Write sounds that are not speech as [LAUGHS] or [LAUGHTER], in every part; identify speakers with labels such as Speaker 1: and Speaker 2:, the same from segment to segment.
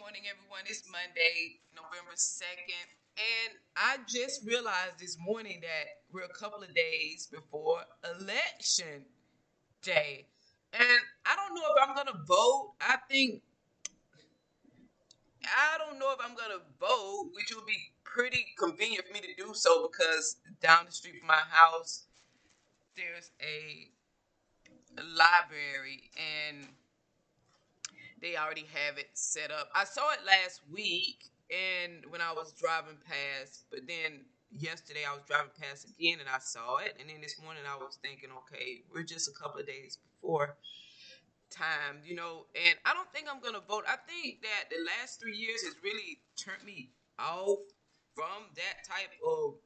Speaker 1: morning, everyone. It's Monday, November 2nd. And I just realized this morning that we're a couple of days before election day. And I don't know if I'm going to vote. I think, I don't know if I'm going to vote, which would be pretty convenient for me to do so because down the street from my house, there's a library and they already have it set up. I saw it last week and when I was driving past, but then yesterday I was driving past again and I saw it. And then this morning I was thinking, okay, we're just a couple of days before time, you know, and I don't think I'm gonna vote. I think that the last three years has really turned me off from that type of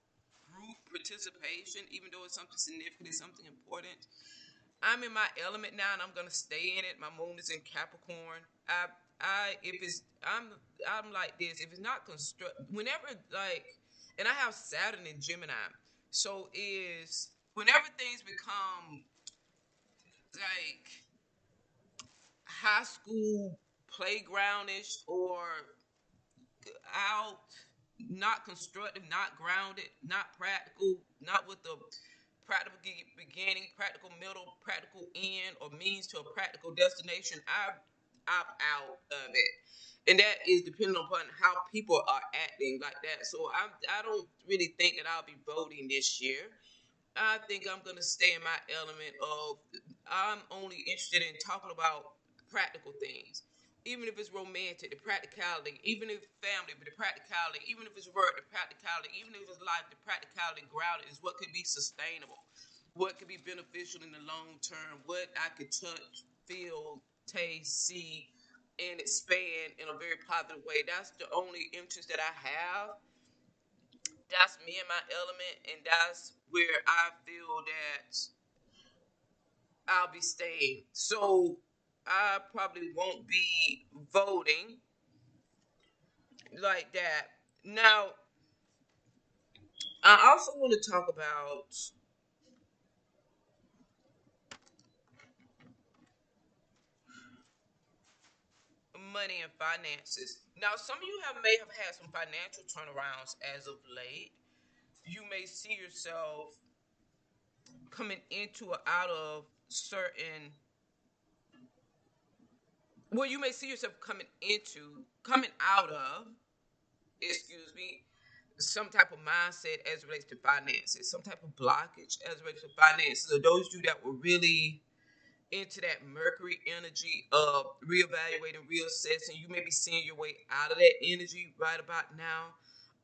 Speaker 1: group participation, even though it's something significant, it's something important. I'm in my element now, and I'm gonna stay in it. My moon is in Capricorn. I, I, if it's, I'm, I'm like this. If it's not construct, whenever like, and I have Saturn in Gemini, so is whenever things become like high school playgroundish or out, not constructive, not grounded, not practical, not with the practical beginning, practical middle, practical end, or means to a practical destination, I opt out of it. And that is depending upon how people are acting like that. So I, I don't really think that I'll be voting this year. I think I'm going to stay in my element of I'm only interested in talking about practical things even if it's romantic, the practicality, even if family, but the practicality, even if it's work, the practicality, even if it's life, the practicality grounded is what could be sustainable, what could be beneficial in the long term, what I could touch, feel, taste, see, and expand in a very positive way. That's the only interest that I have. That's me and my element, and that's where I feel that I'll be staying. So I probably won't be voting like that. Now, I also want to talk about money and finances. Now, some of you have may have had some financial turnarounds as of late. You may see yourself coming into or out of certain well, you may see yourself coming into, coming out of, excuse me, some type of mindset as relates to finances, some type of blockage as relates to finances. So those of you that were really into that Mercury energy of reevaluating, reassessing, you may be seeing your way out of that energy right about now.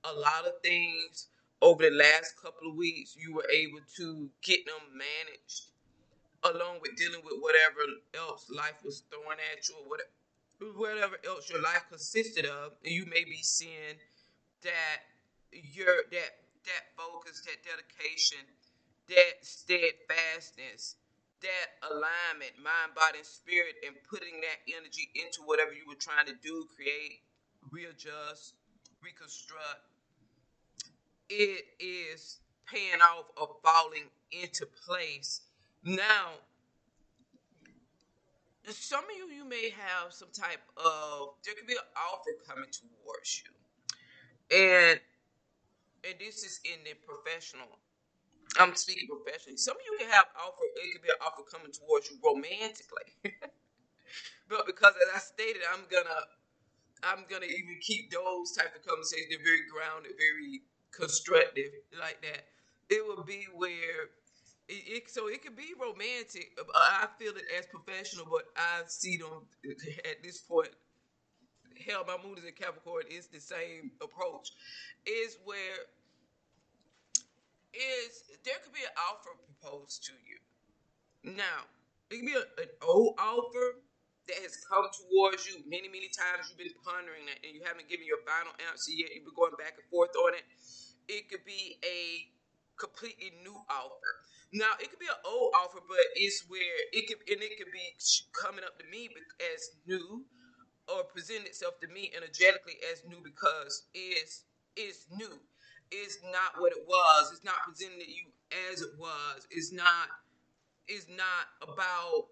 Speaker 1: A lot of things over the last couple of weeks, you were able to get them managed along with dealing with whatever else life was throwing at you or whatever whatever else your life consisted of, and you may be seeing that your that that focus, that dedication, that steadfastness, that alignment, mind, body, and spirit, and putting that energy into whatever you were trying to do, create, readjust, reconstruct. It is paying off or falling into place now, some of you, you may have some type of, there could be an offer coming towards you. And, and this is in the professional I'm speaking professionally. Some of you can have offer. It could be an offer coming towards you romantically, [LAUGHS] but because as I stated, I'm gonna, I'm gonna even keep those type of conversations. They're very grounded, very constructive, like that. It would be where it, it, so it could be romantic. I feel it as professional, but I see them at this point. Hell, my moon is in Capricorn. It's the same approach. Is where is there could be an offer proposed to you. Now, it could be a, an old offer that has come towards you many, many times. You've been pondering that and you haven't given your final answer yet. You've been going back and forth on it. It could be a completely new offer. Now it could be an old offer, but it's where it could and it could be coming up to me as new, or present itself to me energetically as new because it's it's new. It's not what it was. It's not presenting to you as it was. It's not. It's not about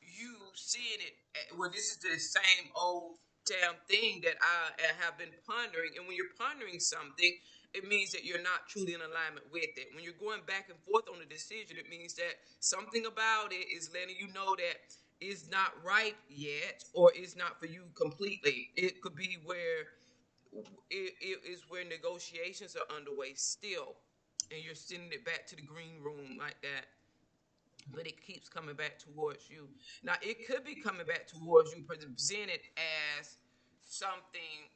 Speaker 1: you seeing it. Well, this is the same old damn thing that I have been pondering. And when you're pondering something, it means that you're not truly in alignment with it. When you're going back and forth on a decision, it means that something about it is letting you know that it's not right yet or it's not for you completely. It could be where it, is where negotiations are underway still, and you're sending it back to the green room like that but it keeps coming back towards you. Now, it could be coming back towards you presented as something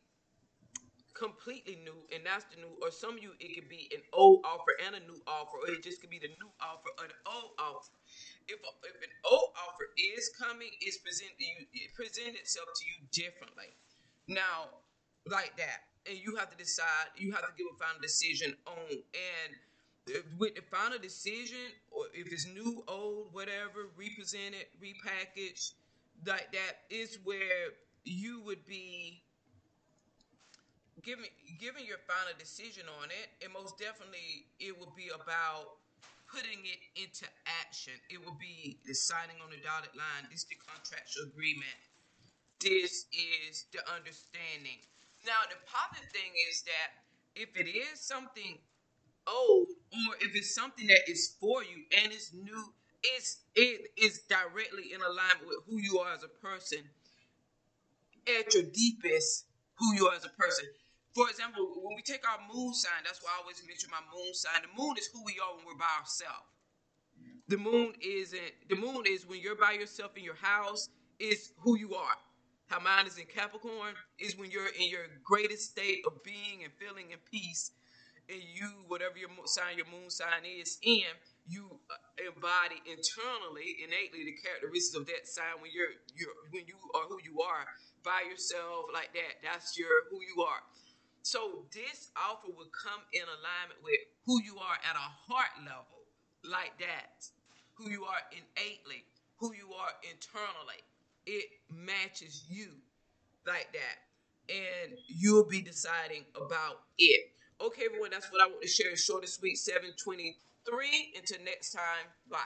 Speaker 1: completely new, and that's the new. Or some of you, it could be an old offer and a new offer, or it just could be the new offer or the old offer. If, a, if an old offer is coming, it's presented you, it present itself to you differently. Now, like that, and you have to decide. You have to give a final decision on and with the final decision, or if it's new, old, whatever, represented, repackaged, like that is where you would be giving giving your final decision on it, and most definitely it will be about putting it into action. It will be the signing on the dotted line. This is the contractual agreement. This is the understanding. Now the positive thing is that if it is something old or if it's something that is for you and it's new, it's it is directly in alignment with who you are as a person at your deepest, who you are as a person. For example, when we take our moon sign, that's why I always mention my moon sign. The moon is who we are when we're by ourselves. The moon isn't the moon is when you're by yourself in your house, is who you are. How mine is in Capricorn is when you're in your greatest state of being and feeling in peace and you, whatever your sign, your moon sign is in, you uh, embody internally, innately, the characteristics of that sign when you're, you're when you are who you are by yourself, like that. That's your who you are. So this offer will come in alignment with who you are at a heart level, like that. Who you are innately, who you are internally. It matches you like that. And you'll be deciding about it. Okay, everyone, that's what I want to share. Short and sweet, 723. Until next time, bye.